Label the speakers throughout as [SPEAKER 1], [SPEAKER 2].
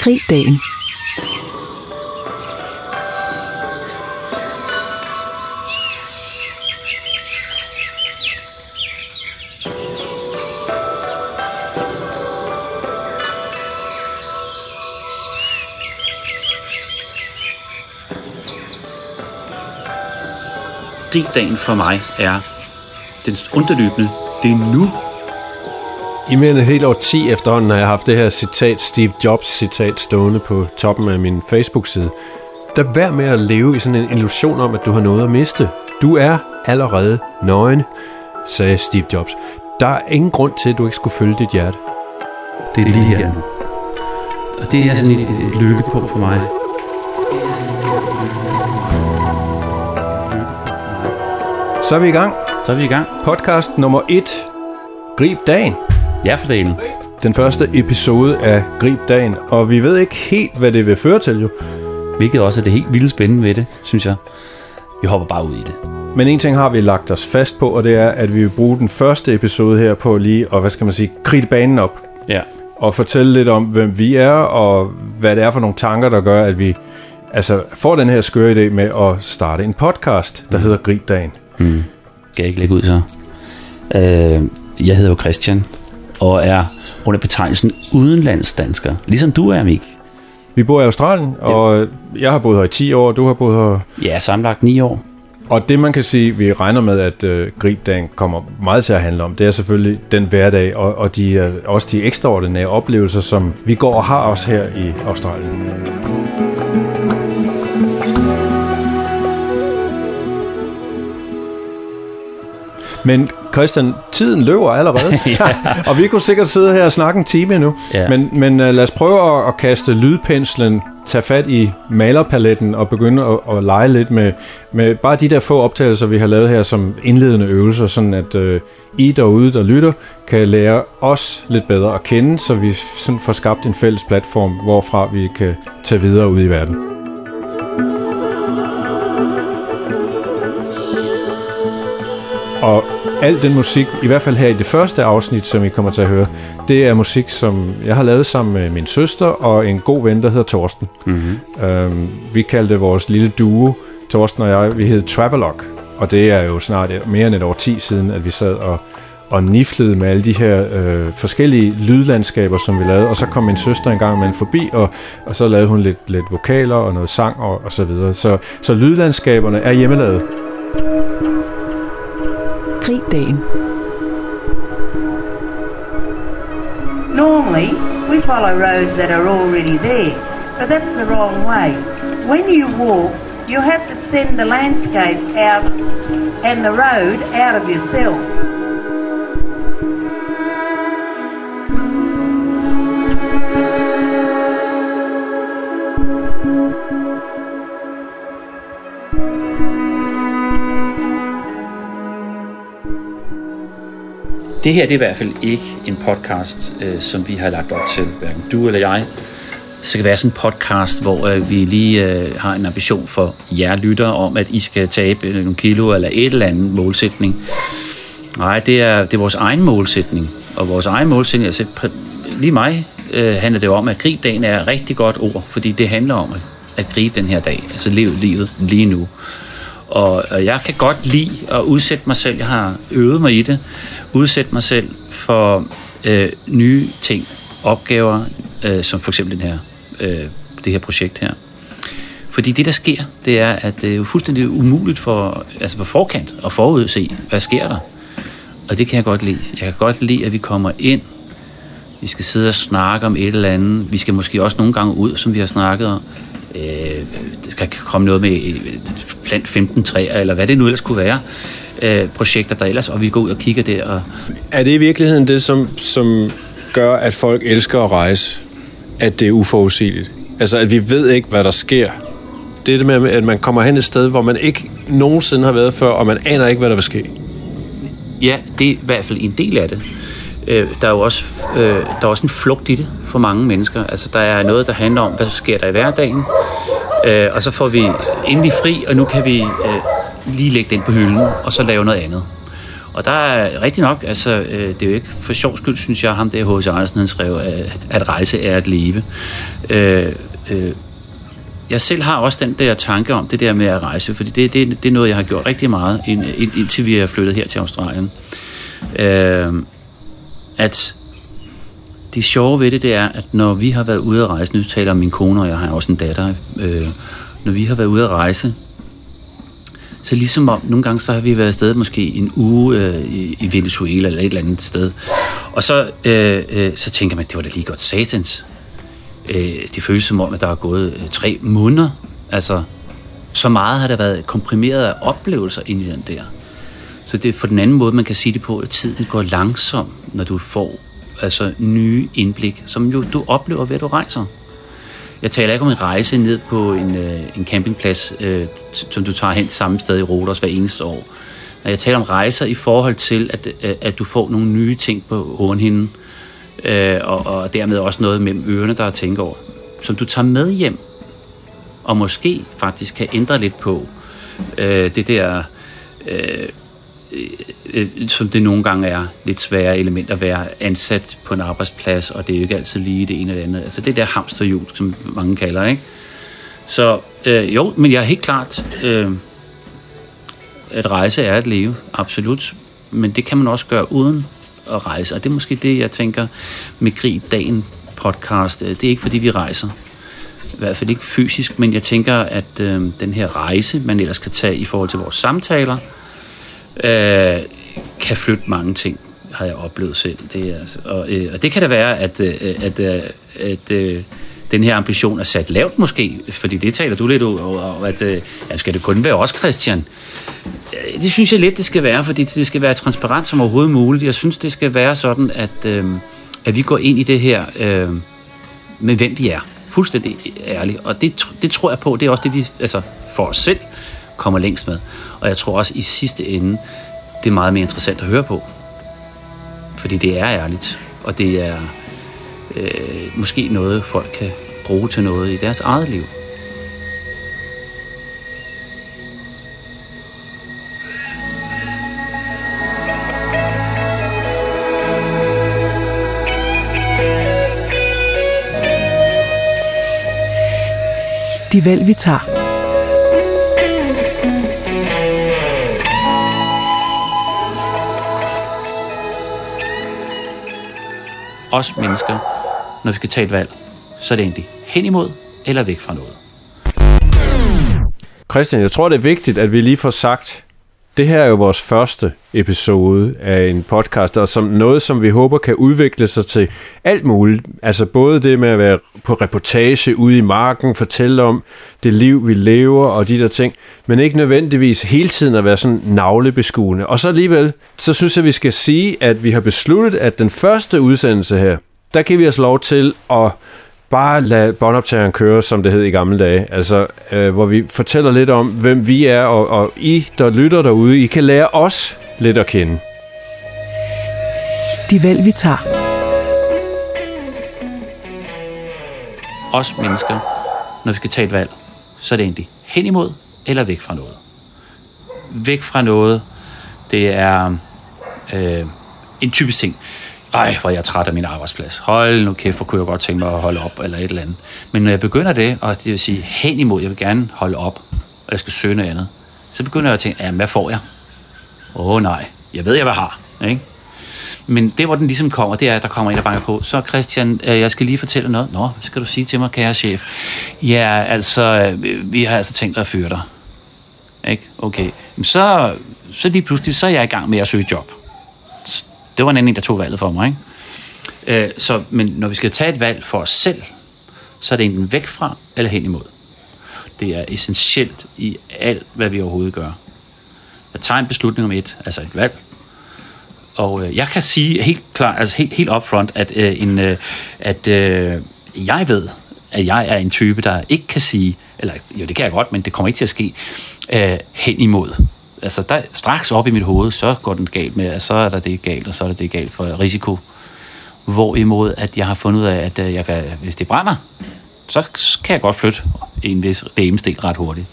[SPEAKER 1] Krig dagen.
[SPEAKER 2] Gribdagen for mig er den underløbende. Det er nu.
[SPEAKER 3] I mere end et helt år 10 efterhånden har jeg haft det her citat, Steve Jobs citat, stående på toppen af min Facebook-side. Der vær med at leve i sådan en illusion om, at du har noget at miste. Du er allerede nøgen, sagde Steve Jobs. Der er ingen grund til, at du ikke skulle følge dit hjerte.
[SPEAKER 2] Det er lige her nu. Og det er sådan et, et lykkepunkt for mig.
[SPEAKER 3] Så er vi i gang.
[SPEAKER 2] Så er vi i gang.
[SPEAKER 3] Podcast nummer 1. Grib dagen.
[SPEAKER 2] Ja, for delen.
[SPEAKER 3] Den første episode af Grib dagen. Og vi ved ikke helt, hvad det vil føre til jo.
[SPEAKER 2] Hvilket også er det helt vildt spændende ved det, synes jeg. Vi hopper bare ud i det.
[SPEAKER 3] Men en ting har vi lagt os fast på, og det er, at vi vil bruge den første episode her på lige, og hvad skal man sige, kridte banen op.
[SPEAKER 2] Ja.
[SPEAKER 3] Og fortælle lidt om, hvem vi er, og hvad det er for nogle tanker, der gør, at vi altså, får den her skøre idé med at starte en podcast, der hedder Grib dagen.
[SPEAKER 2] Mm. Skal jeg ikke lægge ud så? Øh, jeg hedder jo Christian, og er under betegnelsen udenlandsdansker. Ligesom du er, Mik.
[SPEAKER 3] Vi bor i Australien, og jeg har boet her i 10 år, og du har boet her...
[SPEAKER 2] Ja, sammenlagt 9 år.
[SPEAKER 3] Og det man kan sige, vi regner med, at øh, gribdagen kommer meget til at handle om, det er selvfølgelig den hverdag, og, og de, øh, også de ekstraordinære oplevelser, som vi går og har også her i Australien. Men Christian, tiden løber allerede, ja. og vi kunne sikkert sidde her og snakke en time nu.
[SPEAKER 2] Ja.
[SPEAKER 3] Men, men uh, lad os prøve at, at kaste lydpenslen, tage fat i malerpaletten og begynde at, at lege lidt med, med bare de der få optagelser, vi har lavet her som indledende øvelser, sådan at uh, I derude, der lytter, kan lære os lidt bedre at kende, så vi sådan får skabt en fælles platform, hvorfra vi kan tage videre ud i verden. Og al den musik, i hvert fald her i det første afsnit, som I kommer til at høre, det er musik, som jeg har lavet sammen med min søster og en god ven, der hedder Torsten. Mm-hmm. Øhm, vi kaldte vores lille duo, Torsten og jeg, vi hed Travelog. Og det er jo snart mere end et år ti siden, at vi sad og, og niflede med alle de her øh, forskellige lydlandskaber, som vi lavede. Og så kom min søster en gang med en forbi, og, og så lavede hun lidt, lidt vokaler og noget sang og, og så videre. Så, så lydlandskaberne er hjemmelavet.
[SPEAKER 1] Krig dagen.
[SPEAKER 4] Normally, we follow roads that are already there, but that's the wrong way. When you walk, you have to send the landscape out and the road out of yourself.
[SPEAKER 2] Det her det er i hvert fald ikke en podcast, øh, som vi har lagt op til, hverken du eller jeg. Det skal være sådan en podcast, hvor øh, vi lige øh, har en ambition for jer lytter om, at I skal tabe øh, nogle kilo eller et eller andet målsætning. Nej, det er, det er vores egen målsætning. Og vores egen målsætning, altså lige mig, øh, handler det om, at gribdagen er et rigtig godt ord, fordi det handler om at, at gribe den her dag, altså leve livet lige nu. Og, og jeg kan godt lide at udsætte mig selv, jeg har øvet mig i det, udsætte mig selv for øh, nye ting, opgaver, øh, som for eksempel den her, øh, det her projekt her. Fordi det, der sker, det er, at det er jo fuldstændig umuligt for, altså på forkant at forudse, hvad sker der. Og det kan jeg godt lide. Jeg kan godt lide, at vi kommer ind, vi skal sidde og snakke om et eller andet. Vi skal måske også nogle gange ud, som vi har snakket om. Øh, der skal komme noget med plant 15 træer, eller hvad det nu ellers kunne være. Øh, projekter, der ellers, og vi går ud og kigger der. Og...
[SPEAKER 3] Er det i virkeligheden det, som, som gør, at folk elsker at rejse? At det er uforudsigeligt? Altså, at vi ved ikke, hvad der sker? Det er det med, at man kommer hen et sted, hvor man ikke nogensinde har været før, og man aner ikke, hvad der vil ske.
[SPEAKER 2] Ja, det er i hvert fald en del af det. Øh, der er jo også, øh, der er også en flugt i det for mange mennesker. Altså, der er noget, der handler om, hvad sker der i hverdagen. Øh, og så får vi endelig fri, og nu kan vi øh, lige lægge den på hylden, og så lave noget andet. Og der er rigtig nok, altså, øh, det er jo ikke for sjov skyld, synes jeg, ham der H.C. Andersen, han skrev, at, at rejse er at leve. Øh, øh, jeg selv har også den der tanke om det der med at rejse, fordi det, det, det er noget, jeg har gjort rigtig meget, ind, ind, indtil vi er flyttet her til Australien. Øh, at det sjove ved det, det er, at når vi har været ude at rejse, nu taler om min kone, og jeg har også en datter, øh, når vi har været ude at rejse, så ligesom om, nogle gange så har vi været afsted måske en uge øh, i, i Venezuela eller et eller andet sted, og så, øh, øh, så tænker man, det var da lige godt satans. Øh, det føles som om, at der er gået øh, tre måneder. Altså, så meget har der været komprimeret af oplevelser ind i den der. Så det er på den anden måde, man kan sige det på, at tiden går langsomt, når du får altså nye indblik, som jo du oplever ved at du rejser. Jeg taler ikke om en rejse ned på en, øh, en campingplads, øh, som du tager hen samme sted i Rodos hver eneste år. Jeg taler om rejser i forhold til, at, øh, at du får nogle nye ting på hornhinden, øh, og, og dermed også noget mellem ørerne, der er at tænke over, som du tager med hjem, og måske faktisk kan ændre lidt på øh, det der... Øh, Øh, øh, øh, som det nogle gange er lidt svære element at være ansat på en arbejdsplads, og det er jo ikke altid lige det ene eller andet. Altså det der hamsterhjul, som mange kalder, ikke? Så øh, jo, men jeg er helt klart, øh, at rejse er at leve, absolut. Men det kan man også gøre uden at rejse, og det er måske det, jeg tænker med Grib Dagen podcast. Øh, det er ikke, fordi vi rejser. I hvert fald ikke fysisk, men jeg tænker, at øh, den her rejse, man ellers kan tage i forhold til vores samtaler, øh, kan flytte mange ting, har jeg oplevet selv. Det er, altså, og, øh, og det kan da være, at, øh, at, at, at øh, den her ambition er sat lavt måske, fordi det taler du lidt over, at øh, ja, skal det kun være os, Christian? Øh, det synes jeg lidt, det skal være, fordi det skal være transparent som overhovedet muligt. Jeg synes, det skal være sådan, at, øh, at vi går ind i det her øh, med, hvem vi er. Fuldstændig ærligt. Og det, det tror jeg på, det er også det, vi altså, for os selv kommer længst med. Og jeg tror også i sidste ende, det er meget mere interessant at høre på. Fordi det er ærligt, og det er øh, måske noget, folk kan bruge til noget i deres eget liv.
[SPEAKER 1] De valg, vi tager.
[SPEAKER 2] Os mennesker, når vi skal tage et valg, så er det egentlig hen imod eller væk fra noget.
[SPEAKER 3] Christian, jeg tror, det er vigtigt, at vi lige får sagt, det her er jo vores første episode af en podcast, og som noget, som vi håber kan udvikle sig til alt muligt. Altså både det med at være på reportage ude i marken, fortælle om det liv, vi lever og de der ting, men ikke nødvendigvis hele tiden at være sådan navlebeskuende. Og så alligevel, så synes jeg, vi skal sige, at vi har besluttet, at den første udsendelse her, der kan vi os lov til at bare lade båndoptageren køre, som det hed i gamle dage. Altså, øh, hvor vi fortæller lidt om, hvem vi er, og, og I, der lytter derude, I kan lære os lidt at kende.
[SPEAKER 1] De valg, vi tager.
[SPEAKER 2] Os mennesker, når vi skal tage et valg, så er det egentlig hen imod eller væk fra noget. Væk fra noget, det er øh, en typisk ting ej, hvor er jeg træt af min arbejdsplads. Hold nu kæft, hvor kunne jeg godt tænke mig at holde op, eller et eller andet. Men når jeg begynder det, og det vil sige hen imod, jeg vil gerne holde op, og jeg skal søge noget andet, så begynder jeg at tænke, jamen, hvad får jeg? Åh oh, nej, jeg ved, jeg hvad har. Ikke? Men det, hvor den ligesom kommer, det er, at der kommer en, der banker på. Så Christian, øh, jeg skal lige fortælle noget. Nå, hvad skal du sige til mig, kære chef? Ja, altså, øh, vi har altså tænkt at fyre dig. Ikke? Okay. Så, så lige pludselig, så er jeg i gang med at søge job det var en anden, der tog valget for mig. Ikke? Øh, så, men når vi skal tage et valg for os selv, så er det enten væk fra eller hen imod. Det er essentielt i alt, hvad vi overhovedet gør. Jeg tager en beslutning om et, altså et valg, og øh, jeg kan sige helt klart, altså helt, helt upfront, at, øh, en, øh, at øh, jeg ved, at jeg er en type, der ikke kan sige, eller jo, det kan jeg godt, men det kommer ikke til at ske, øh, hen imod altså der, straks op i mit hoved, så går den galt med, at så er der det galt, og så er der det galt for risiko. Hvorimod, at jeg har fundet ud af, at øh, jeg kan, hvis det brænder, så kan jeg godt flytte en vis lemestil ret hurtigt.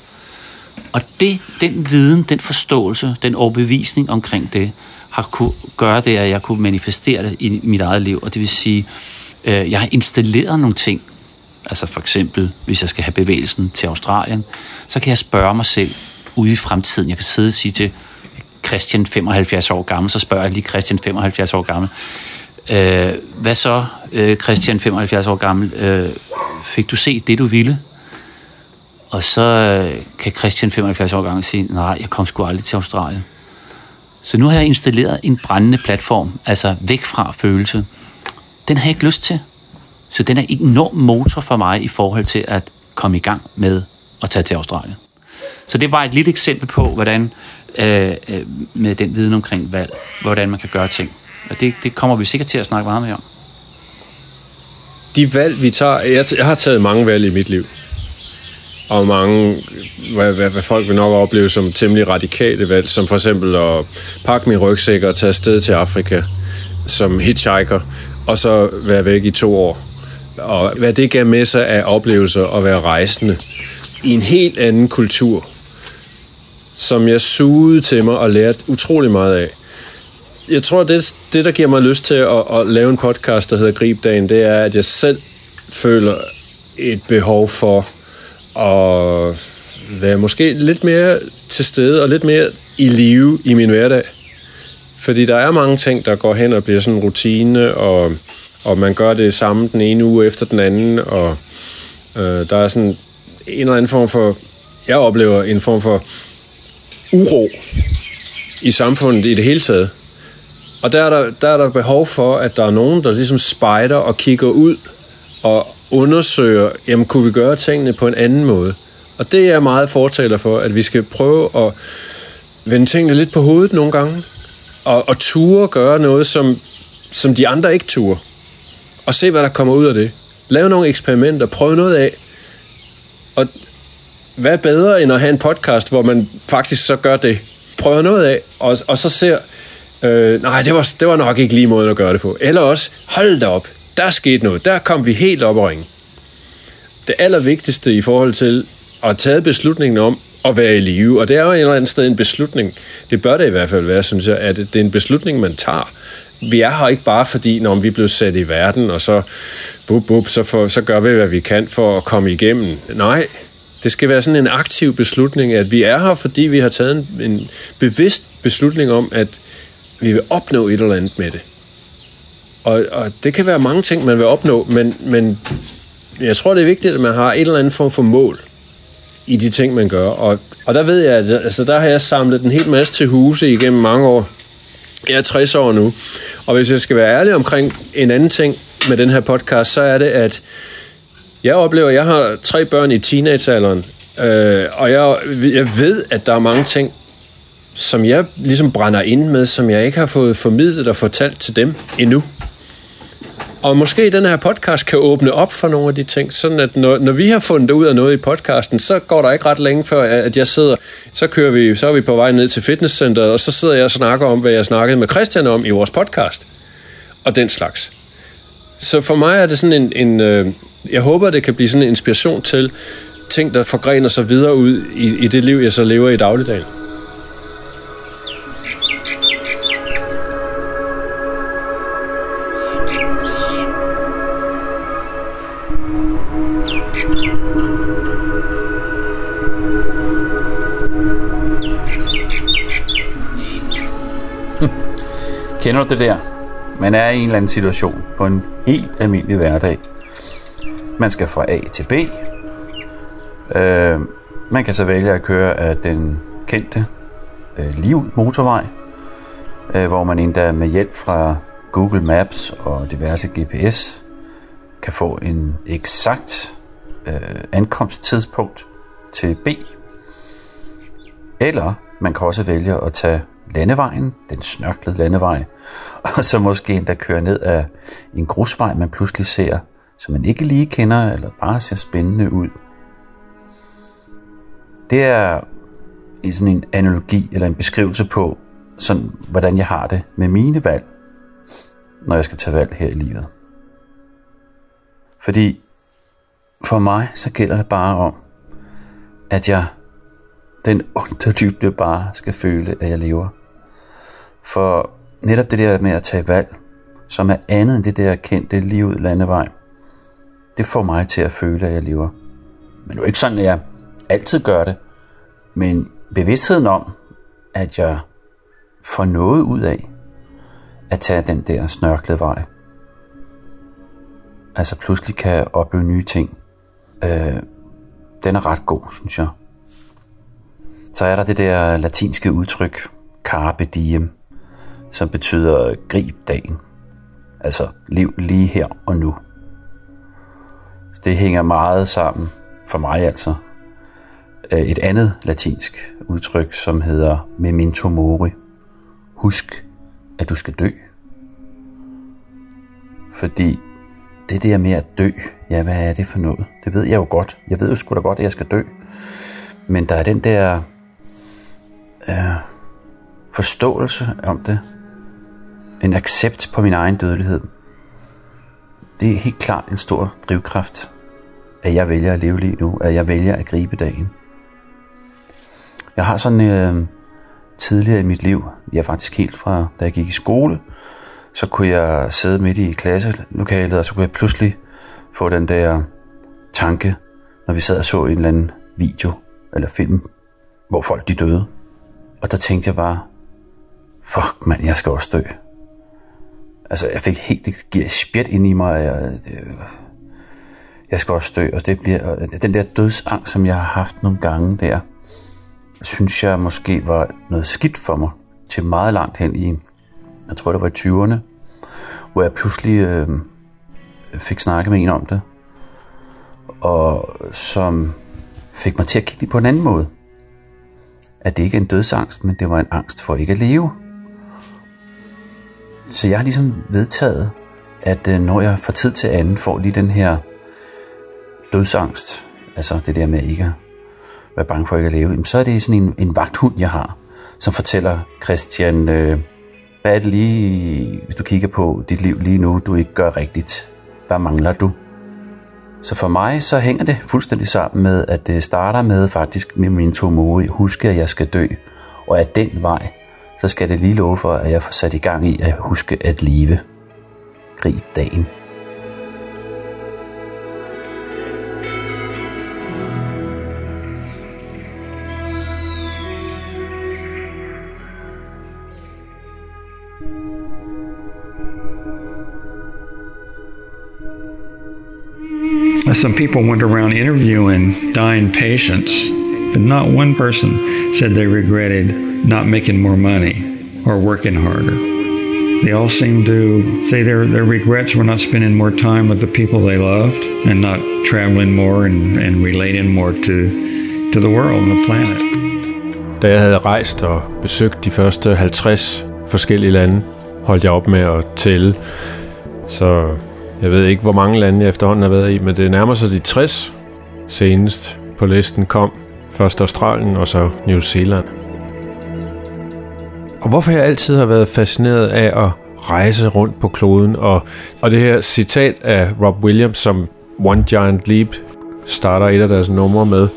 [SPEAKER 2] Og det, den viden, den forståelse, den overbevisning omkring det, har kunne gøre det, at jeg kunne manifestere det i mit eget liv. Og det vil sige, øh, jeg har installeret nogle ting. Altså for eksempel, hvis jeg skal have bevægelsen til Australien, så kan jeg spørge mig selv ude i fremtiden. Jeg kan sidde og sige til Christian, 75 år gammel, så spørger jeg lige Christian, 75 år gammel, øh, hvad så, øh, Christian, 75 år gammel, øh, fik du set det, du ville? Og så øh, kan Christian, 75 år gammel, sige, nej, jeg kom sgu aldrig til Australien. Så nu har jeg installeret en brændende platform, altså væk fra følelse. Den har jeg ikke lyst til. Så den er en enorm motor for mig i forhold til at komme i gang med at tage til Australien. Så det er bare et lille eksempel på, hvordan øh, øh, med den viden omkring valg, hvordan man kan gøre ting. Og det, det kommer vi sikkert til at snakke meget mere om.
[SPEAKER 3] De valg, vi tager... Jeg, jeg har taget mange valg i mit liv. Og mange, hvad, hvad, hvad folk vil nok opleve som temmelig radikale valg, som for eksempel at pakke min rygsæk og tage afsted til Afrika som hitchhiker, og så være væk i to år. Og hvad det gav med sig af oplevelser at være rejsende i en helt anden kultur, som jeg sugede til mig og lærte utrolig meget af. Jeg tror, det, det der giver mig lyst til at, at lave en podcast, der hedder Gribdagen, det er, at jeg selv føler et behov for at være måske lidt mere til stede og lidt mere i live i min hverdag. Fordi der er mange ting, der går hen og bliver sådan en rutine, og, og man gør det samme den ene uge efter den anden, og øh, der er sådan en eller anden form for, jeg oplever en form for uro i samfundet i det hele taget. Og der er der, der er der behov for, at der er nogen, der ligesom spejder og kigger ud og undersøger, jamen kunne vi gøre tingene på en anden måde? Og det er jeg meget fortaler for, at vi skal prøve at vende tingene lidt på hovedet nogle gange, og, og ture gøre noget, som, som de andre ikke turer. Og se, hvad der kommer ud af det. Lave nogle eksperimenter, prøve noget af. Og hvad er bedre, end at have en podcast, hvor man faktisk så gør det? Prøver noget af, og, og så ser, øh, nej, det var, det var nok ikke lige måden at gøre det på. Eller også, hold da op, der skete noget. Der kom vi helt op og ringe. Det allervigtigste i forhold til at tage beslutningen om at være i live, og det er jo en eller anden sted en beslutning. Det bør det i hvert fald være, synes jeg, at det er en beslutning, man tager. Vi er her ikke bare fordi, når vi er blevet sat i verden, og så, bup, bup, så, for, så gør vi, hvad vi kan for at komme igennem. Nej, det skal være sådan en aktiv beslutning, at vi er her, fordi vi har taget en, en bevidst beslutning om, at vi vil opnå et eller andet med det. Og, og det kan være mange ting, man vil opnå, men, men jeg tror, det er vigtigt, at man har et eller andet form for mål i de ting, man gør. Og, og der ved jeg, at altså, der har jeg samlet en hel masse til huse igennem mange år. Jeg er 60 år nu. Og hvis jeg skal være ærlig omkring en anden ting med den her podcast, så er det, at jeg oplever, at jeg har tre børn i teenagealderen, øh, og jeg, jeg ved, at der er mange ting, som jeg ligesom brænder ind med, som jeg ikke har fået formidlet og fortalt til dem endnu. Og måske den her podcast kan åbne op for nogle af de ting, sådan at når, når vi har fundet ud af noget i podcasten, så går der ikke ret længe før, at jeg sidder, så kører vi, så er vi på vej ned til fitnesscenteret, og så sidder jeg og snakker om, hvad jeg snakkede med Christian om i vores podcast. Og den slags. Så for mig er det sådan en, en øh, jeg håber, det kan blive sådan en inspiration til ting, der forgrener sig videre ud i, i det liv, jeg så lever i dagligdagen.
[SPEAKER 2] Kender du det der? Man er i en eller anden situation på en helt almindelig hverdag. Man skal fra A til B. Øh, man kan så vælge at køre af den kendte øh, liv motorvej, øh, hvor man endda med hjælp fra Google Maps og diverse GPS kan få en eksakt øh, ankomsttidspunkt til B. Eller man kan også vælge at tage landevejen, den snørklede landevej, og så måske endda køre ned af en grusvej, man pludselig ser, som man ikke lige kender, eller bare ser spændende ud. Det er sådan en analogi, eller en beskrivelse på, sådan, hvordan jeg har det med mine valg, når jeg skal tage valg her i livet. Fordi for mig, så gælder det bare om, at jeg den underdybde bare skal føle, at jeg lever. For netop det der med at tage valg, som er andet end det der kendte livet landevej, det får mig til at føle, at jeg lever. Men det er jo ikke sådan, at jeg altid gør det. Men bevidstheden om, at jeg får noget ud af at tage den der snørklede vej. Altså pludselig kan jeg opleve nye ting. Øh, den er ret god, synes jeg. Så er der det der latinske udtryk, carpe diem, som betyder grib dagen. Altså liv lige her og nu. Så det hænger meget sammen, for mig altså, øh, et andet latinsk udtryk, som hedder memento mori. Husk, at du skal dø. Fordi det der med at dø, ja, hvad er det for noget? Det ved jeg jo godt. Jeg ved jo sgu da godt, at jeg skal dø. Men der er den der øh, forståelse om det. En accept på min egen dødelighed. Det er helt klart en stor drivkraft, at jeg vælger at leve lige nu, at jeg vælger at gribe dagen. Jeg har sådan øh, tidligere i mit liv, ja faktisk helt fra da jeg gik i skole, så kunne jeg sidde midt i klasselokalet, og så kunne jeg pludselig få den der tanke, når vi sad og så en eller anden video eller film, hvor folk de døde. Og der tænkte jeg bare, fuck mand, jeg skal også dø. Altså, jeg fik helt, det giver spjæt ind i mig, jeg, det, jeg skal også dø, og det bliver, den der dødsangst, som jeg har haft nogle gange der, synes jeg måske var noget skidt for mig til meget langt hen i, jeg tror det var i 20'erne, hvor jeg pludselig øh, fik snakket med en om det, og som fik mig til at kigge på en anden måde. At det ikke er en dødsangst, men det var en angst for ikke at leve. Så jeg har ligesom vedtaget, at øh, når jeg fra tid til anden får lige den her dødsangst, altså det der med ikke at være bange for ikke at leve, så er det sådan en, en vagthund, jeg har, som fortæller Christian, øh, hvad er det lige, hvis du kigger på dit liv lige nu, du ikke gør rigtigt? Hvad mangler du? Så for mig så hænger det fuldstændig sammen med, at det starter med faktisk med min tomori. Huske, at jeg skal dø. Og at den vej, så skal det lige love for, at jeg får sat i gang i at huske at leve. Grib dagen.
[SPEAKER 5] Some people went around interviewing dying patients, but not one person said they regretted not making more money or working harder. They all seem to say their, their regrets were not spending more time with the people they loved and not traveling more and, and relating more to, to the world and the planet.
[SPEAKER 3] Da jeg havde rejst og besøgt de første 50 forskellige lande, holdt jeg op med at tælle. Så jeg ved ikke, hvor mange lande jeg efterhånden har været i, men det nærmer sig de 60 senest på listen kom. Først Australien og så New Zealand. Og hvorfor jeg altid har været fascineret af at rejse rundt på kloden, og, og det her citat af Rob Williams, som One Giant Leap starter et af deres numre med,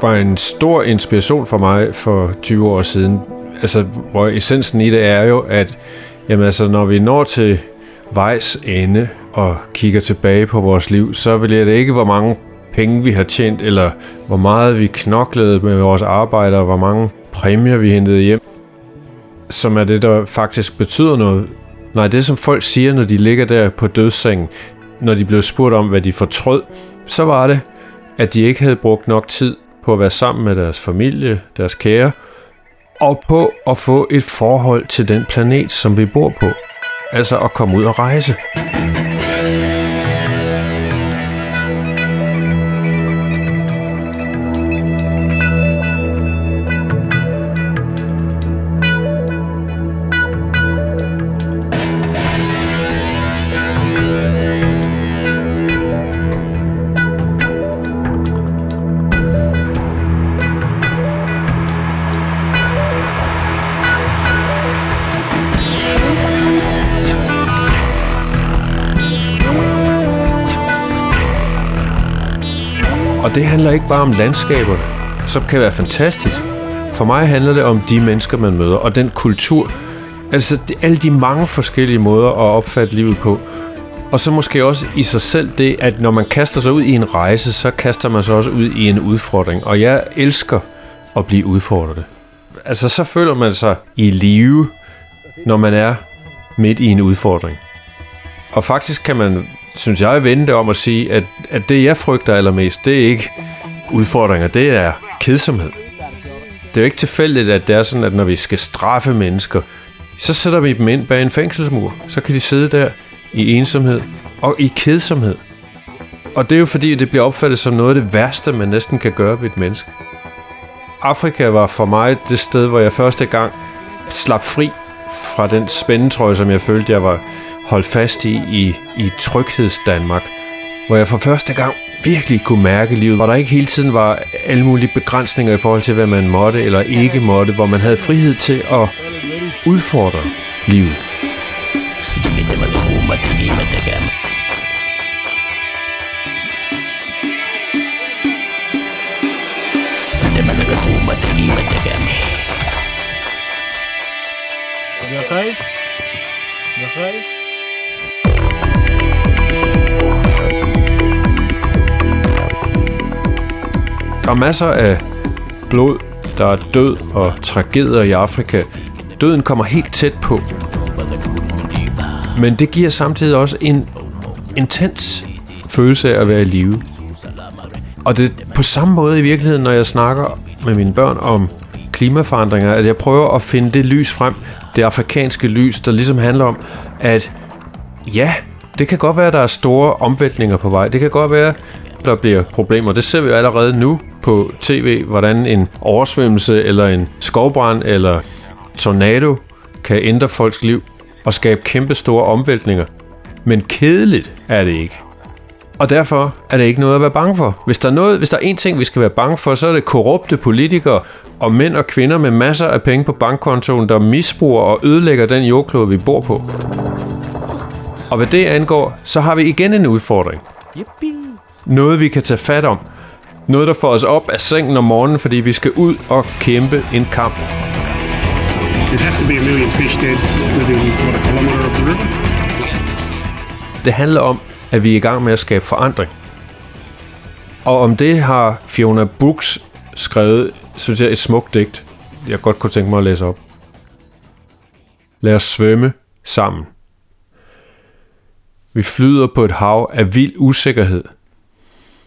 [SPEAKER 3] var en stor inspiration for mig for 20 år siden. Altså, hvor essensen i det er jo, at jamen, altså, når vi når til vejs ende og kigger tilbage på vores liv, så vil jeg det ikke, hvor mange penge vi har tjent, eller hvor meget vi knoklede med vores arbejde, og hvor mange præmier vi hentede hjem, som er det, der faktisk betyder noget. Nej, det som folk siger, når de ligger der på dødssengen, når de blev spurgt om, hvad de fortrød, så var det, at de ikke havde brugt nok tid på at være sammen med deres familie, deres kære, og på at få et forhold til den planet, som vi bor på. Altså at komme ud og rejse. Og det handler ikke bare om landskaberne, som kan være fantastisk. For mig handler det om de mennesker, man møder, og den kultur, Altså det, alle de mange forskellige måder at opfatte livet på. Og så måske også i sig selv det, at når man kaster sig ud i en rejse, så kaster man sig også ud i en udfordring. Og jeg elsker at blive udfordret. Altså så føler man sig i live, når man er midt i en udfordring. Og faktisk kan man, synes jeg, vende det om at sige, at, at det jeg frygter allermest, det er ikke udfordringer, det er kedsomhed. Det er jo ikke tilfældigt, at det er sådan, at når vi skal straffe mennesker, så sætter vi dem ind bag en fængselsmur. Så kan de sidde der i ensomhed og i kedsomhed. Og det er jo fordi, det bliver opfattet som noget af det værste, man næsten kan gøre ved et menneske. Afrika var for mig det sted, hvor jeg første gang slap fri fra den spændetrøje, som jeg følte, jeg var holdt fast i, i, i trygheds Danmark. Hvor jeg for første gang virkelig kunne mærke livet, hvor der ikke hele tiden var alle mulige begrænsninger i forhold til, hvad man måtte eller ikke måtte, hvor man havde frihed til at udfordre livet. Der er masser af blod, der er død og tragedier i Afrika. Døden kommer helt tæt på. Men det giver samtidig også en intens følelse af at være i live. Og det er på samme måde i virkeligheden, når jeg snakker med mine børn om klimaforandringer, at jeg prøver at finde det lys frem, det afrikanske lys, der ligesom handler om, at ja, det kan godt være, at der er store omvæltninger på vej. Det kan godt være, der bliver problemer. Det ser vi jo allerede nu på tv, hvordan en oversvømmelse eller en skovbrand eller tornado kan ændre folks liv og skabe kæmpe store omvæltninger. Men kedeligt er det ikke. Og derfor er det ikke noget at være bange for. Hvis der er, noget, hvis der er en ting, vi skal være bange for, så er det korrupte politikere og mænd og kvinder med masser af penge på bankkontoen, der misbruger og ødelægger den jordklode, vi bor på. Og hvad det angår, så har vi igen en udfordring. Noget, vi kan tage fat om. Noget, der får os op af sengen om morgenen, fordi vi skal ud og kæmpe en kamp. Det handler om, at vi er i gang med at skabe forandring. Og om det har Fiona Brooks skrevet, synes jeg, et smukt digt, jeg godt kunne tænke mig at læse op. Lad os svømme sammen. Vi flyder på et hav af vild usikkerhed.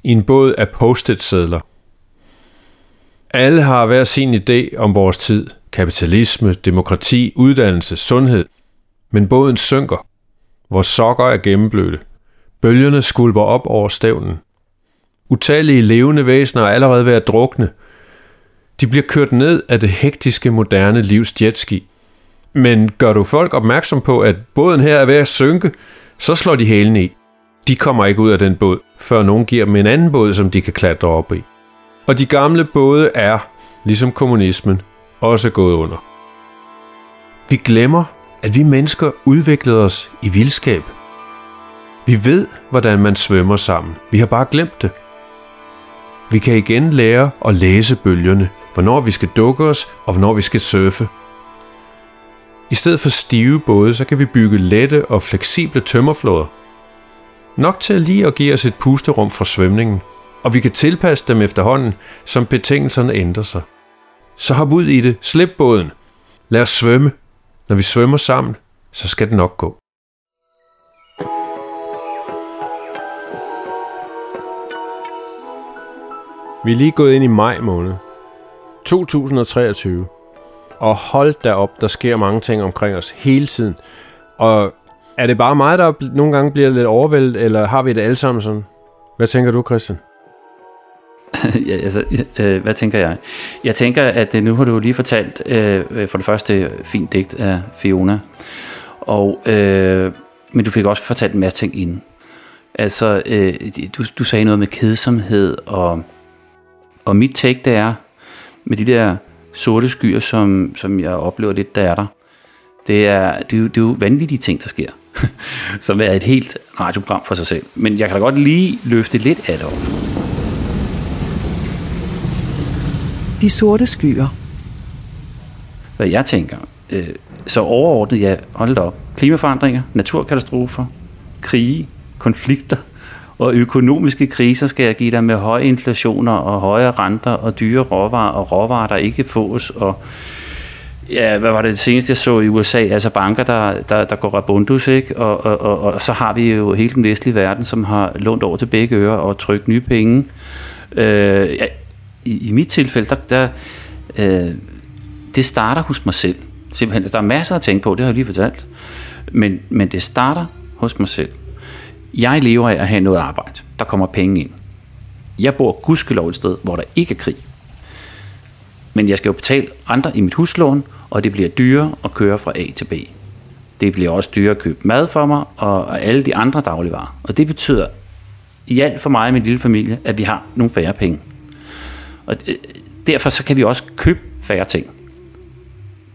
[SPEAKER 3] I en båd af post sedler Alle har hver sin idé om vores tid. Kapitalisme, demokrati, uddannelse, sundhed. Men båden synker. Vores sokker er gennemblødte. Bølgerne skulper op over stævnen. Utallige levende væsener er allerede ved at drukne. De bliver kørt ned af det hektiske moderne livs jetski. Men gør du folk opmærksom på, at båden her er ved at synke, så slår de hælene i. De kommer ikke ud af den båd, før nogen giver dem en anden båd, som de kan klatre op i. Og de gamle både er, ligesom kommunismen, også gået under. Vi glemmer, at vi mennesker udviklede os i vildskab. Vi ved, hvordan man svømmer sammen. Vi har bare glemt det. Vi kan igen lære at læse bølgerne, hvornår vi skal dukke os og hvornår vi skal surfe. I stedet for stive både, så kan vi bygge lette og fleksible tømmerflåder. Nok til lige at give os et pusterum fra svømningen, og vi kan tilpasse dem efterhånden, som betingelserne ændrer sig. Så hop ud i det, slip båden. Lad os svømme. Når vi svømmer sammen, så skal det nok gå. Vi er lige gået ind i maj måned. 2023. Og hold da op, der sker mange ting omkring os hele tiden. Og er det bare mig, der nogle gange bliver lidt overvældet, eller har vi det alle sammen sådan? Hvad tænker du, Christian?
[SPEAKER 2] ja, altså, øh, hvad tænker jeg? Jeg tænker, at øh, nu har du lige fortalt øh, øh, for det første fint digt af Fiona, og, øh, men du fik også fortalt en masse ting inden. Altså, øh, du, du sagde noget med kedsomhed, og, og mit take det er, med de der sorte skyer, som, som jeg oplever lidt, der er der, det er, det, er jo, det er jo vanvittige ting, der sker, som er et helt radioprogram for sig selv. Men jeg kan da godt lige løfte lidt af det op.
[SPEAKER 1] De sorte skyer.
[SPEAKER 2] Hvad jeg tænker, øh, så overordnet, ja, hold da op. Klimaforandringer, naturkatastrofer, krige, konflikter og økonomiske kriser skal jeg give dig med høje inflationer og høje renter og dyre råvarer og råvarer, der ikke fås og Ja, hvad var det, det seneste, jeg så i USA? Altså banker, der, der, der går rabundus, ikke? Og, og, og, og så har vi jo hele den vestlige verden, som har lånt over til begge ører og trykt nye penge. Øh, ja, i, I mit tilfælde, der, der øh, det starter hos mig selv. Simpelthen, der er masser at tænke på, det har jeg lige fortalt. Men, men det starter hos mig selv. Jeg lever af at have noget arbejde. Der kommer penge ind. Jeg bor gudskelov et sted, hvor der ikke er krig. Men jeg skal jo betale andre i mit huslån, og det bliver dyrere at køre fra A til B. Det bliver også dyrere at købe mad for mig, og alle de andre dagligvarer. Og det betyder i alt for mig og min lille familie, at vi har nogle færre penge. Og øh, derfor så kan vi også købe færre ting.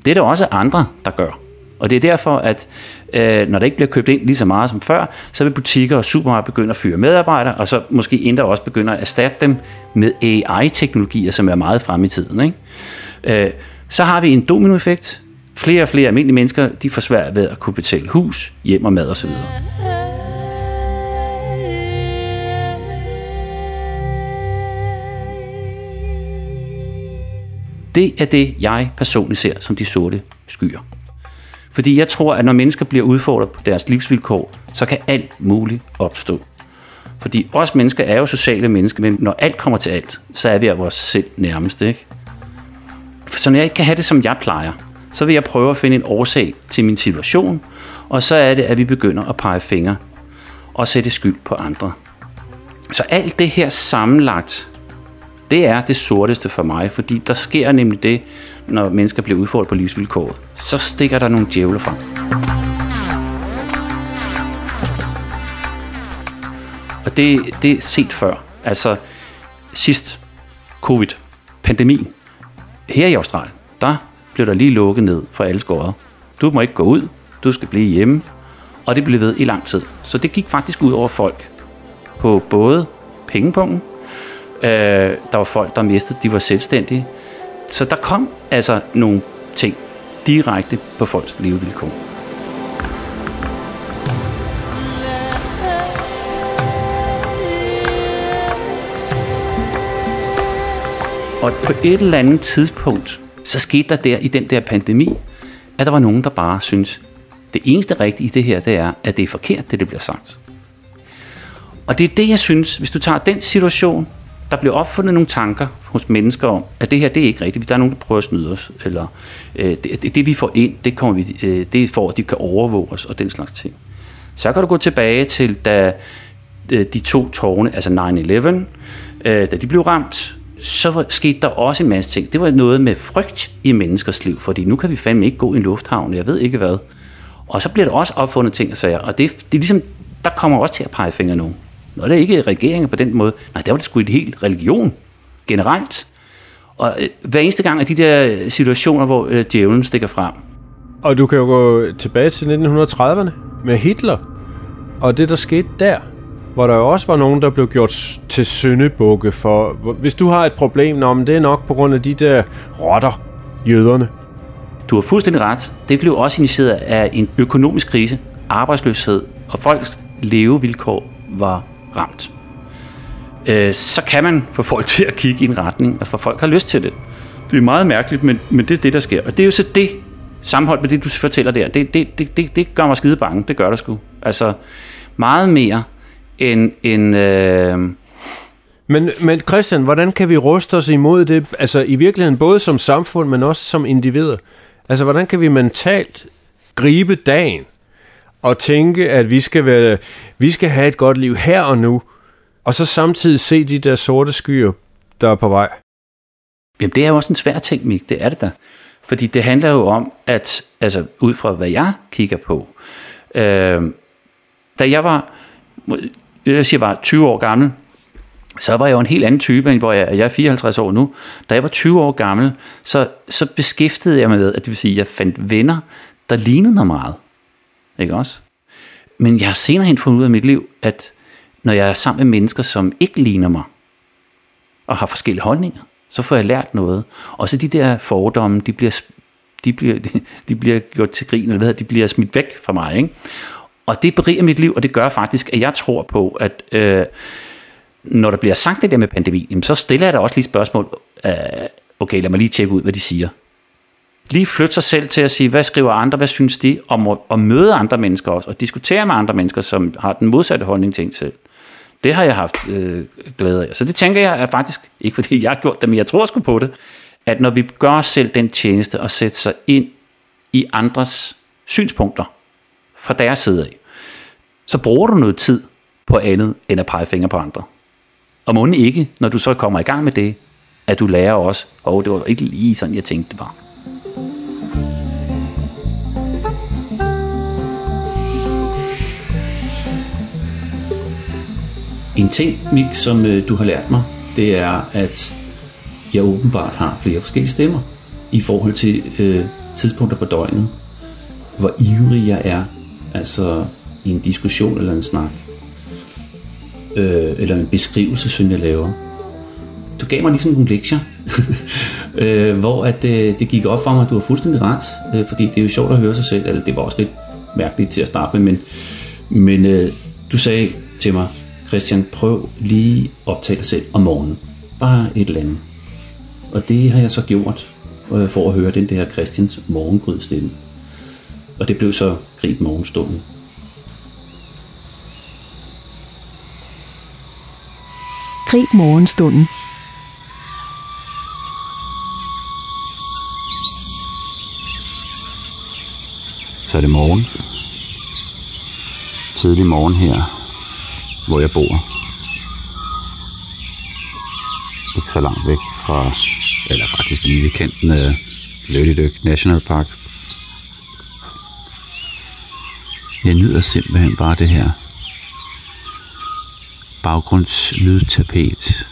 [SPEAKER 2] Det er der også andre, der gør. Og det er derfor, at øh, når der ikke bliver købt ind lige så meget som før, så vil butikker og supermarkeder begynde at fyre medarbejdere, og så måske endda også begynde at erstatte dem med AI-teknologier, som er meget frem i tiden. Ikke? Øh, så har vi en dominoeffekt. Flere og flere almindelige mennesker, de får svært ved at kunne betale hus, hjem og mad osv. Det er det, jeg personligt ser som de sorte skyer. Fordi jeg tror, at når mennesker bliver udfordret på deres livsvilkår, så kan alt muligt opstå. Fordi os mennesker er jo sociale mennesker, men når alt kommer til alt, så er vi af vores selv nærmeste. Ikke? Så når jeg ikke kan have det, som jeg plejer, så vil jeg prøve at finde en årsag til min situation, og så er det, at vi begynder at pege fingre og sætte skyld på andre. Så alt det her sammenlagt, det er det sorteste for mig, fordi der sker nemlig det, når mennesker bliver udfordret på livsvilkåret. Så stikker der nogle djævle frem. Og det, det er set før. Altså sidst covid, pandemien, her i Australien, der blev der lige lukket ned for alle skåret. Du må ikke gå ud, du skal blive hjemme, og det blev ved i lang tid. Så det gik faktisk ud over folk på både pengepunkten, øh, der var folk, der mistede, de var selvstændige. Så der kom altså nogle ting direkte på folks levevilkår. Og på et eller andet tidspunkt, så skete der der i den der pandemi, at der var nogen, der bare synes, det eneste rigtige i det her, det er, at det er forkert, det det bliver sagt. Og det er det, jeg synes, hvis du tager den situation, der bliver opfundet nogle tanker hos mennesker om, at det her, det er ikke rigtigt. Der er nogen, der prøver at snyde os, eller øh, det, det, vi får ind, det, kommer vi, øh, det er for, at de kan overvåge os, og den slags ting. Så kan du gå tilbage til, da øh, de to tårne, altså 9-11, øh, da de blev ramt, så skete der også en masse ting. Det var noget med frygt i menneskers liv, fordi nu kan vi fandme ikke gå i en lufthavn, jeg ved ikke hvad. Og så bliver der også opfundet ting og sager, og det, det er ligesom, der kommer også til at pege fingre nu. Nå, det er ikke regeringer på den måde. Nej, der var det sgu et helt religion generelt. Og øh, hver eneste gang af de der situationer, hvor øh, djævlen stikker frem.
[SPEAKER 3] Og du kan jo gå tilbage til 1930'erne med Hitler, og det der skete der, hvor der jo også var nogen, der blev gjort til syndebukke for, hvis du har et problem, nå, men det er nok på grund af de der rotter, jøderne.
[SPEAKER 2] Du har fuldstændig ret. Det blev også initieret af en økonomisk krise, arbejdsløshed, og folks levevilkår var ramt. Øh, så kan man få folk til at kigge i en retning, og for folk har lyst til det. Det er meget mærkeligt, men, men det er det, der sker. Og det er jo så det, sammenholdt med det, du fortæller der, det, det, det, det, det gør mig skide bange. Det gør det sgu. Altså, meget mere end... end øh...
[SPEAKER 3] men, men Christian, hvordan kan vi ruste os imod det? Altså i virkeligheden både som samfund, men også som individer. Altså hvordan kan vi mentalt gribe dagen og tænke, at vi skal, være, vi skal have et godt liv her og nu, og så samtidig se de der sorte skyer, der er på vej?
[SPEAKER 2] Jamen, det er jo også en svær ting, Mik. Det er det da. Fordi det handler jo om, at altså, ud fra hvad jeg kigger på, øh, da jeg var, jeg siger bare 20 år gammel, så var jeg jo en helt anden type, end hvor jeg, jeg er 54 år nu. Da jeg var 20 år gammel, så, så beskæftigede jeg mig med, at det vil sige, at jeg fandt venner, der lignede mig meget. Ikke også? Men jeg har senere hen fundet ud af mit liv, at når jeg er sammen med mennesker, som ikke ligner mig, og har forskellige holdninger, så får jeg lært noget. Og så de der fordomme, de bliver, de bliver, de bliver gjort til grin, eller hvad, de bliver smidt væk fra mig. Ikke? Og det beriger mit liv, og det gør faktisk, at jeg tror på, at øh, når der bliver sagt det der med pandemi, jamen, så stiller jeg da også lige spørgsmål, øh, okay, lad mig lige tjekke ud, hvad de siger. Lige flytte sig selv til at sige, hvad skriver andre, hvad synes de, om at, møde andre mennesker også, og diskutere med andre mennesker, som har den modsatte holdning til en selv. Det har jeg haft øh, glæde af. Så det tænker jeg er faktisk, ikke fordi jeg har gjort det, men jeg tror sgu på det, at når vi gør os selv den tjeneste og sætter sig ind i andres synspunkter fra deres side af, så bruger du noget tid på andet end at pege fingre på andre. Og må ikke, når du så kommer i gang med det, at du lærer også, og oh, det var ikke lige sådan, jeg tænkte det var. En ting, Mik, som øh, du har lært mig, det er, at jeg åbenbart har flere forskellige stemmer i forhold til øh, tidspunkter på døgnet. Hvor ivrig jeg er, altså i en diskussion eller en snak, øh, eller en beskrivelse, som jeg laver. Du gav mig ligesom nogle lektier, øh, hvor at, øh, det gik op for mig, at du har fuldstændig ret, øh, fordi det er jo sjovt at høre sig selv, eller det var også lidt mærkeligt til at starte med, men, men øh, du sagde til mig, Christian, prøv lige at optage dig selv om morgenen. Bare et eller andet. Og det har jeg så gjort, øh, for at høre den der Christians morgengrydstemme. Og det blev så grib morgenstunden.
[SPEAKER 1] Krig morgenstunden.
[SPEAKER 2] Så er det morgen. Tidlig morgen her, hvor jeg bor. Ikke så langt væk fra, eller faktisk lige ved kanten af Lødidyk National Park. Jeg nyder simpelthen bare det her baggrundslydtapet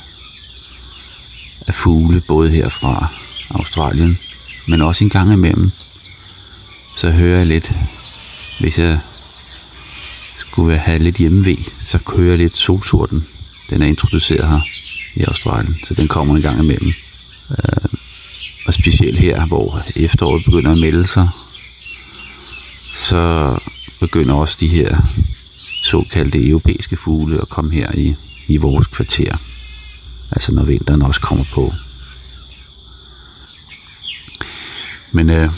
[SPEAKER 2] af fugle, både her fra Australien, men også en gang imellem, så hører jeg lidt, hvis jeg skulle have lidt hjemmevæg, så kører jeg lidt solsorten. Den er introduceret her i Australien, så den kommer en gang imellem. Øh, og specielt her, hvor efteråret begynder at melde sig, så begynder også de her såkaldte europæiske fugle at komme her i, i vores kvarter. Altså når vinteren også kommer på. Men øh,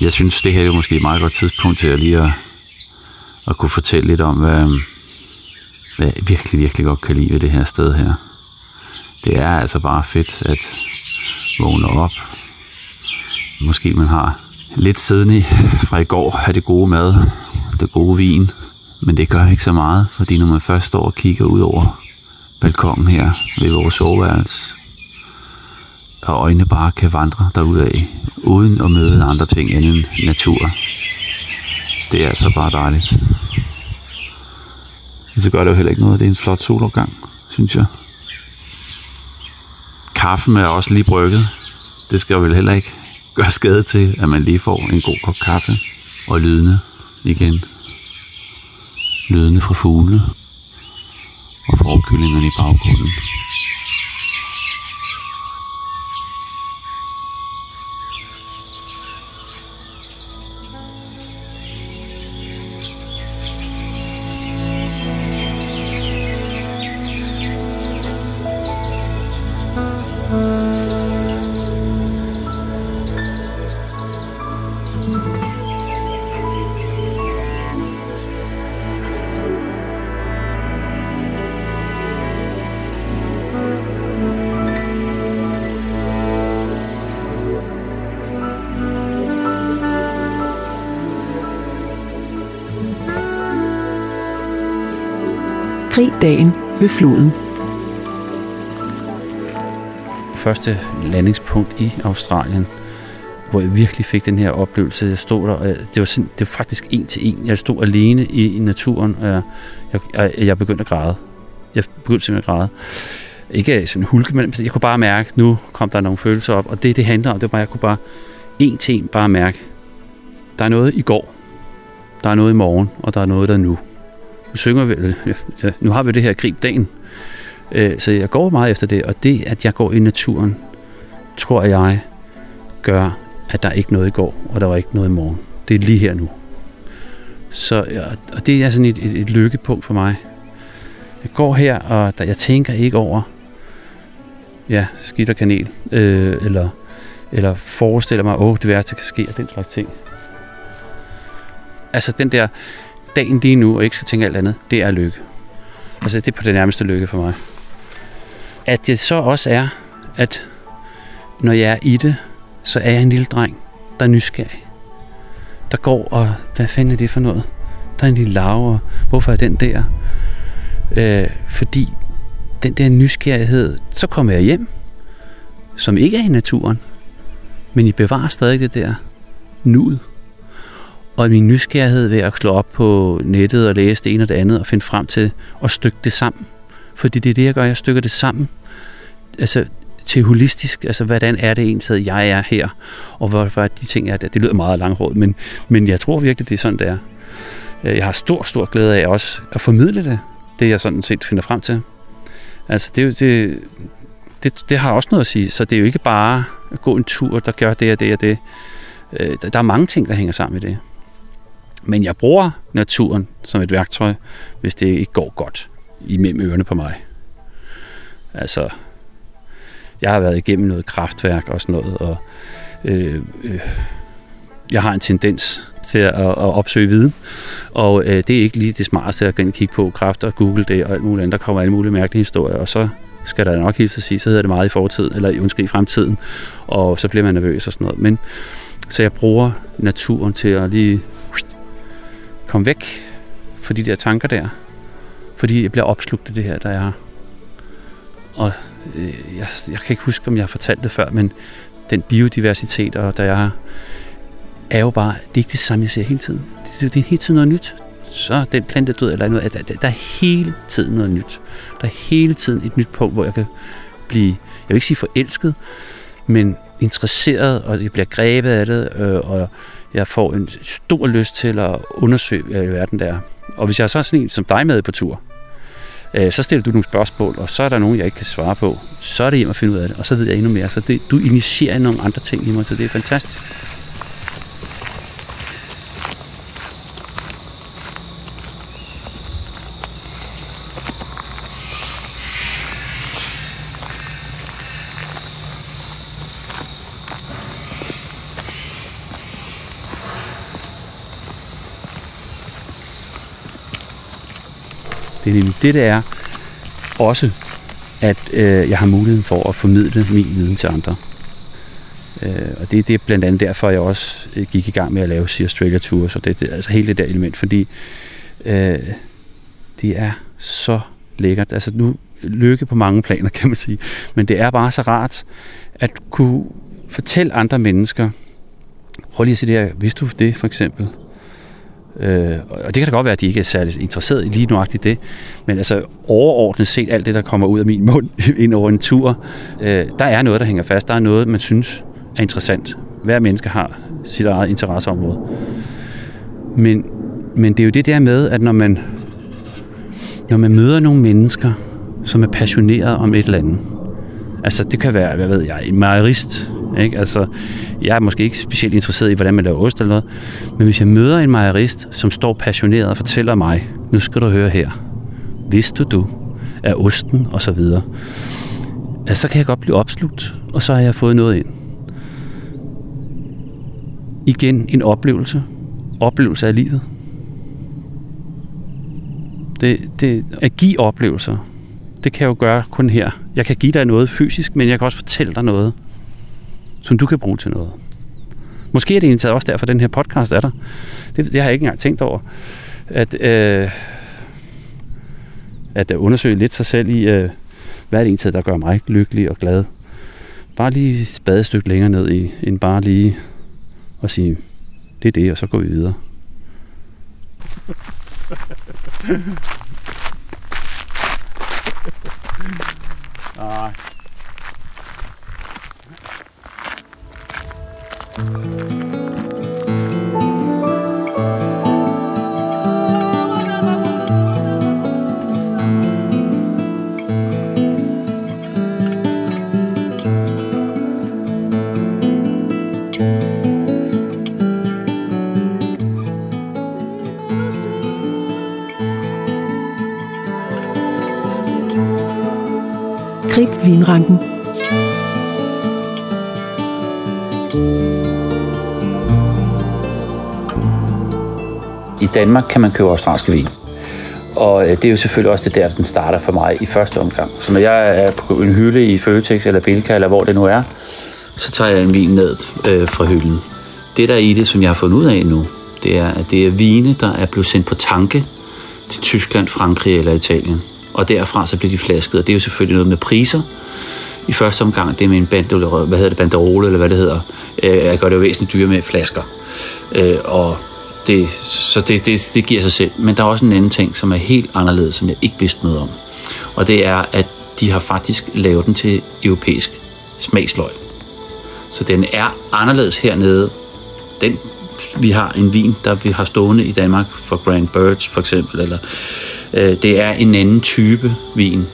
[SPEAKER 2] jeg synes, det her er måske et meget godt tidspunkt til at lige at, at kunne fortælle lidt om, hvad, hvad jeg virkelig, virkelig godt kan lide ved det her sted her. Det er altså bare fedt at vågne op. Måske man har lidt siddende fra i går af det gode mad, det gode vin, men det gør ikke så meget, fordi når man først står og kigger ud over balkongen her ved vores soveværelse, og øjnene bare kan vandre derudad, uden at møde andre ting end natur. Det er altså bare dejligt. Så gør det jo heller ikke noget, det er en flot solopgang, synes jeg. Kaffen er også lige brygget. Det skal vel heller ikke gøre skade til, at man lige får en god kop kaffe og lydende igen lydene fra fugle og fra i baggrunden.
[SPEAKER 1] Dagen ved floden.
[SPEAKER 2] Første landingspunkt i Australien, hvor jeg virkelig fik den her oplevelse. Jeg stod der, og det var, sind, det var faktisk en til en. Jeg stod alene i, i naturen, og jeg, jeg, jeg begyndte at græde. Jeg begyndte simpelthen at græde. Ikke sådan hulke, men jeg kunne bare mærke, at nu kom der nogle følelser op, og det, det handler om, det var, at jeg kunne bare en til en bare mærke, der er noget i går, der er noget i morgen, og der er noget der nu nu synger vi, ja, nu har vi det her grib dagen. Øh, så jeg går meget efter det, og det, at jeg går i naturen, tror jeg, gør, at der ikke noget i går, og der var ikke noget i morgen. Det er lige her nu. Så, ja, og det er sådan et, et, et lykkepunkt for mig. Jeg går her, og der, jeg tænker ikke over, ja, skidt og kanel, øh, eller, eller forestiller mig, åh, det værste kan ske, og den slags ting. Altså den der dagen lige nu, og ikke skal tænke alt andet, det er lykke. Altså det er på det nærmeste lykke for mig. At det så også er, at når jeg er i det, så er jeg en lille dreng, der er nysgerrig. Der går og, hvad fanden er det for noget? Der er en lille laver, hvorfor er den der? Øh, fordi den der nysgerrighed, så kommer jeg hjem, som ikke er i naturen, men I bevarer stadig det der nuet. Og min nysgerrighed ved at slå op på nettet og læse det ene og det andet og finde frem til at stykke det sammen. Fordi det er det, jeg gør. Jeg stykker det sammen. Altså, til holistisk, altså hvordan er det egentlig, jeg er her, og hvorfor de ting er der. Det lyder meget langhåret, men, men jeg tror virkelig, det er sådan, det er. Øh, jeg har stor, stor glæde af også at formidle det, det jeg sådan set finder frem til. Altså det, det, det, det har også noget at sige, så det er jo ikke bare at gå en tur, der gør det og det og det. Øh, der er mange ting, der hænger sammen i det. Men jeg bruger naturen som et værktøj, hvis det ikke går godt imellem ørerne på mig. Altså, jeg har været igennem noget kraftværk og sådan noget, og øh, øh, jeg har en tendens til at, at opsøge viden, og øh, det er ikke lige det smarteste at gå ind kigge på kraft og google det og alt muligt andet. Der kommer alle mulige mærkelige historier, og så skal der nok hilse at sige, så hedder det meget i fortiden, eller undskyld, i fremtiden, og så bliver man nervøs og sådan noget. Men, så jeg bruger naturen til at lige komme væk fra de der tanker der, fordi jeg bliver opslugt af det her, der er. Og øh, jeg, jeg kan ikke huske, om jeg har fortalt det før, men den biodiversitet, og der jeg er jo bare, det er ikke det samme, jeg ser hele tiden. Det, det er hele tiden noget nyt. Så er den plante død, eller noget, der, der er hele tiden noget nyt. Der er hele tiden et nyt punkt, hvor jeg kan blive, jeg vil ikke sige forelsket, men interesseret, og jeg bliver grebet af det, øh, og jeg får en stor lyst til at undersøge, hvad i verden der er. Og hvis jeg er så sådan en som dig med på tur, øh, så stiller du nogle spørgsmål, og så er der nogen, jeg ikke kan svare på. Så er det hjem at finde ud af det, og så ved jeg endnu mere. Så det, du initierer nogle andre ting i mig, så det er fantastisk. Det er nemlig det, det er også, at øh, jeg har muligheden for at formidle min viden til andre. Øh, og det, det er blandt andet derfor, jeg også øh, gik i gang med at lave Sea Australia Tours, så det, det altså hele det der element, fordi øh, det er så lækkert. Altså nu lykke på mange planer, kan man sige, men det er bare så rart at kunne fortælle andre mennesker, prøv lige at se det her, vidste du det for eksempel? Øh, og det kan da godt være, at de ikke er særlig interesseret i lige nuagtigt det, men altså overordnet set alt det, der kommer ud af min mund ind over en tur, øh, der er noget, der hænger fast. Der er noget, man synes er interessant. Hver menneske har sit eget interesseområde. Men, men det er jo det der med, at når man, når man møder nogle mennesker, som er passionerede om et eller andet, altså det kan være, hvad ved jeg, en majorist, ikke? Altså, jeg er måske ikke specielt interesseret i, hvordan man laver ost eller noget, men hvis jeg møder en mejerist, som står passioneret og fortæller mig, nu skal du høre her, vidste du, er osten og så videre, altså, så kan jeg godt blive opslugt, og så har jeg fået noget ind. Igen en oplevelse. Oplevelse af livet. Det, det, at give oplevelser, det kan jeg jo gøre kun her. Jeg kan give dig noget fysisk, men jeg kan også fortælle dig noget som du kan bruge til noget. Måske er det egentlig også derfor, at den her podcast er der. Det, det har jeg ikke engang tænkt over. At, øh, at undersøge lidt sig selv i, øh, hvad er det egentlig, der gør mig lykkelig og glad. Bare lige et spadestykke længere ned i, end bare lige at sige, det er det, og så går vi videre. Nej. Danmark kan man købe australske vin. Og øh, det er jo selvfølgelig også det der, den starter for mig i første omgang. Så når jeg er på en hylde i Føtex eller Bilka, eller hvor det nu er, så tager jeg en vin ned øh, fra hylden. Det der er i det, som jeg har fundet ud af nu, det er, at det er vine, der er blevet sendt på tanke til Tyskland, Frankrig eller Italien. Og derfra så bliver de flasket, og det er jo selvfølgelig noget med priser. I første omgang, det er med en bandol, hvad hedder det, banderole, eller hvad det hedder. Øh, jeg gør det jo væsentligt dyre med flasker. Øh, og det, så det, det, det giver sig selv. Men der er også en anden ting, som er helt anderledes, som jeg ikke vidste noget om. Og det er, at de har faktisk lavet den til europæisk smagsløg. Så den er anderledes hernede. Den, vi har en vin, der vi har stående i Danmark for Grand Birds for eksempel, eller øh, det er en anden type vin,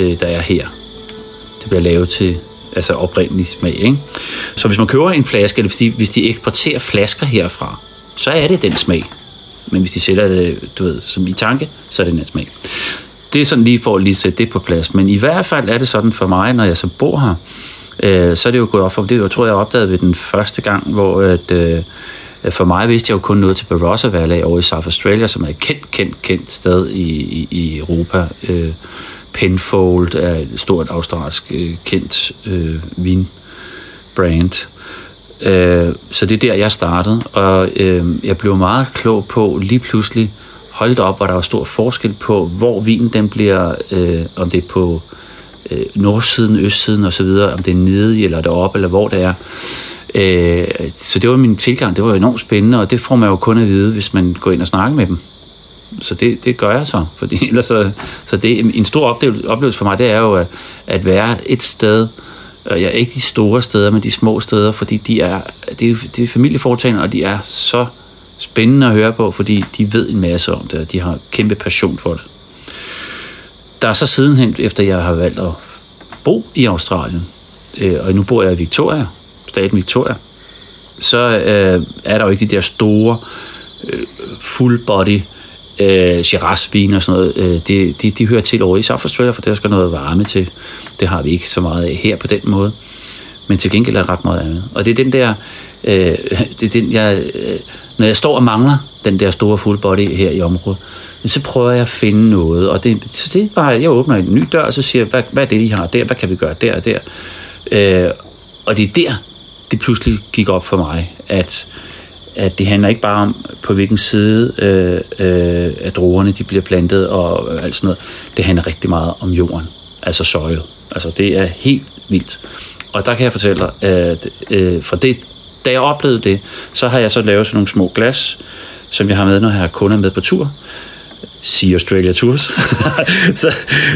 [SPEAKER 2] øh, der er her. Det bliver lavet til altså oprindelig smag. Ikke? Så hvis man køber en flaske, eller hvis de, hvis de eksporterer flasker herfra, så er det den smag. Men hvis de sælger det, du ved, som i tanke, så er det den smag. Det er sådan lige for at lige sætte det på plads. Men i hvert fald er det sådan for mig, når jeg så bor her, øh, så er det jo gået op for, det jeg tror jeg opdagede ved den første gang, hvor at, øh, for mig vidste jeg jo kun noget til Barossa Valley over i South Australia, som er et kendt, kendt, kendt sted i, i, i Europa. Øh, Penfold er et stort australsk øh, kendt øh, vinbrand. Øh, så det er der, jeg startede, og øh, jeg blev meget klog på lige pludselig, holdt op, hvor der var stor forskel på, hvor vinen den bliver, øh, om det er på øh, nordsiden, østsiden osv., om det er nede eller deroppe, eller hvor det er. Øh, så det var min tilgang, det var enormt spændende, og det får man jo kun at vide, hvis man går ind og snakker med dem. Så det, det gør jeg så, fordi ellers så, så det, en stor oplevelse for mig, det er jo at, at være et sted, Øh, ja, ikke de store steder, men de små steder, fordi de er, det er, det er familieforetagende, og de er så spændende at høre på, fordi de ved en masse om det, og de har kæmpe passion for det. Der er så sidenhen, efter jeg har valgt at bo i Australien, øh, og nu bor jeg i Victoria, staten Victoria, så øh, er der jo ikke de der store øh, full body øh, Øh, Shiraz-vin og sådan noget, øh, de, de, de hører til over i South Australia, for der skal noget varme til. Det har vi ikke så meget af her på den måde. Men til gengæld er der ret meget andet. Og det er den der, øh, det er den, jeg, øh, når jeg står og mangler den der store full body her i området, så prøver jeg at finde noget. Og det, så det er bare, jeg åbner en ny dør, og så siger jeg, hvad, hvad er det, de har der? Hvad kan vi gøre der og der? Øh, og det er der, det pludselig gik op for mig, at at det handler ikke bare om, på hvilken side øh, øh, af druerne de bliver plantet og alt sådan noget. Det handler rigtig meget om jorden, altså soil. Altså det er helt vildt. Og der kan jeg fortælle dig, at øh, for det, da jeg oplevede det, så har jeg så lavet sådan nogle små glas, som jeg har med, når jeg har kunder med på tur. Sea Australia Tours. så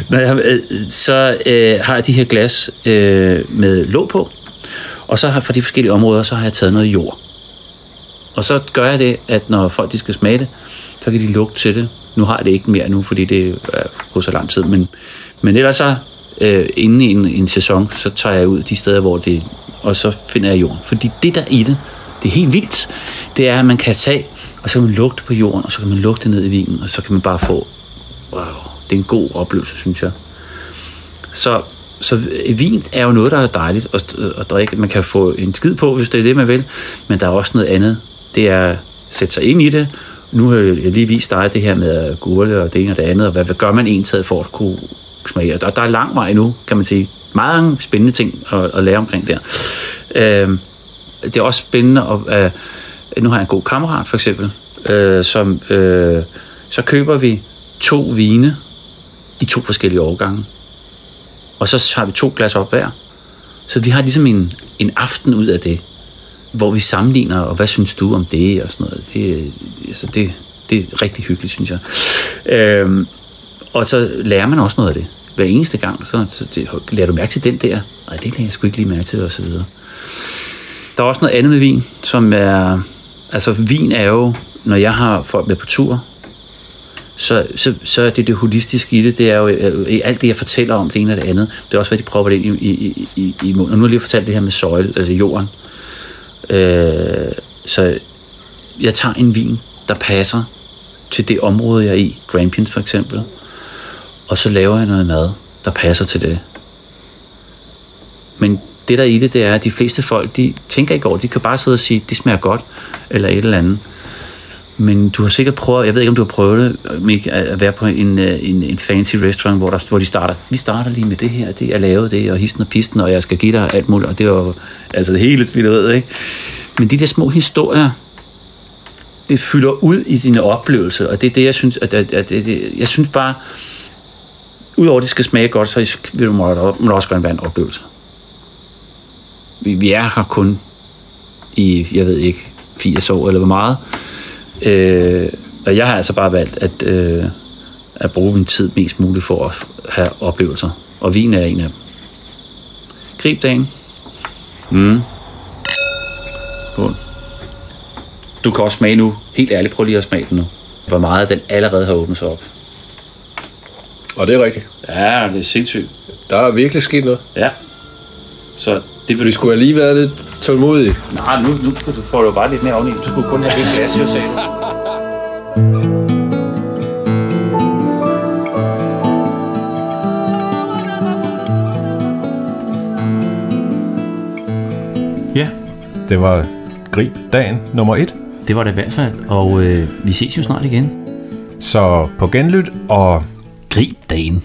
[SPEAKER 2] når jeg, øh, så øh, har jeg de her glas øh, med låg på, og så har for de forskellige områder, så har jeg taget noget jord. Og så gør jeg det, at når folk de skal smage det, så kan de lugte til det. Nu har jeg det ikke mere nu, fordi det er gået så lang tid. Men, men ellers så, øh, inden i en, en sæson, så tager jeg ud de steder, hvor det og så finder jeg jorden. Fordi det der i det, det er helt vildt, det er, at man kan tage, og så kan man lugte på jorden, og så kan man lugte ned i vinen, og så kan man bare få, wow, det er en god oplevelse, synes jeg. Så, så øh, vin er jo noget, der er dejligt at, at drikke. Man kan få en skid på, hvis det er det, man vil, men der er også noget andet, det er at sætte sig ind i det. Nu har jeg lige vist dig det her med gurle og det ene og det andet, og hvad, hvad gør man egentlig for at kunne smage? Og der er lang vej nu, kan man sige. Mange spændende ting at, at lære omkring der. Øh, det er også spændende, at øh, nu har jeg en god kammerat for eksempel, øh, som øh, så køber vi to vine i to forskellige årgange. Og så har vi to glas op hver. Så vi har ligesom en, en aften ud af det hvor vi sammenligner, og hvad synes du om det, og sådan noget. Det, altså det, det er rigtig hyggeligt, synes jeg. Øhm, og så lærer man også noget af det. Hver eneste gang, så, så det, lærer du mærke til den der. Nej, det lærer jeg sgu ikke lige mærke til, og så videre. Der er også noget andet med vin, som er... Altså, vin er jo, når jeg har folk med på tur, så, så, så er det det holistiske i det, det er jo i alt det, jeg fortæller om det ene og det andet. Det er også, hvad de prøver det ind i, i, i, i munden. Og nu har jeg lige fortalt det her med soil, altså jorden. Øh, så jeg tager en vin, der passer til det område, jeg er i, Grampians for eksempel, og så laver jeg noget mad, der passer til det. Men det der er i det, det er, at de fleste folk, de tænker ikke over, de kan bare sidde og sige, det smager godt, eller et eller andet. Men du har sikkert prøvet, jeg ved ikke om du har prøvet det, Mik, at være på en, øh, en, en fancy restaurant, hvor, der, hvor de starter, vi starter lige med det her, det er lavet det, og histen og pisten, og jeg skal give dig alt muligt, og det var altså det hele spilleriet, ikke? Men de der små historier, det fylder ud i dine oplevelser, og det er det, jeg synes, at, at, at, at jeg synes bare, udover at det skal smage godt, så vil du må, må også gerne være en oplevelse. Vi, vi er her kun i, jeg ved ikke, 80 år eller hvor meget. Øh, og jeg har altså bare valgt at, øh, at bruge min tid mest muligt for at have oplevelser. Og vin er en af dem. Grib dagen. Mm. Skål. Du kan også smage nu. Helt ærligt, prøv lige at smage den nu. Hvor meget den allerede har åbnet sig op.
[SPEAKER 6] Og det er rigtigt.
[SPEAKER 2] Ja, det er sindssygt.
[SPEAKER 6] Der er virkelig sket noget.
[SPEAKER 2] Ja. Så det vil
[SPEAKER 6] Vi skulle have lige været lidt tålmodige.
[SPEAKER 2] Nej, nu, nu du får du bare lidt mere oveni. Du skulle kun have et glas, jo sagde. Ja,
[SPEAKER 3] Det var Grib dagen nummer et.
[SPEAKER 2] det var det i hvert fald. Og øh, vi ses jo snart igen.
[SPEAKER 3] Så på genlyt og
[SPEAKER 2] Grib dagen.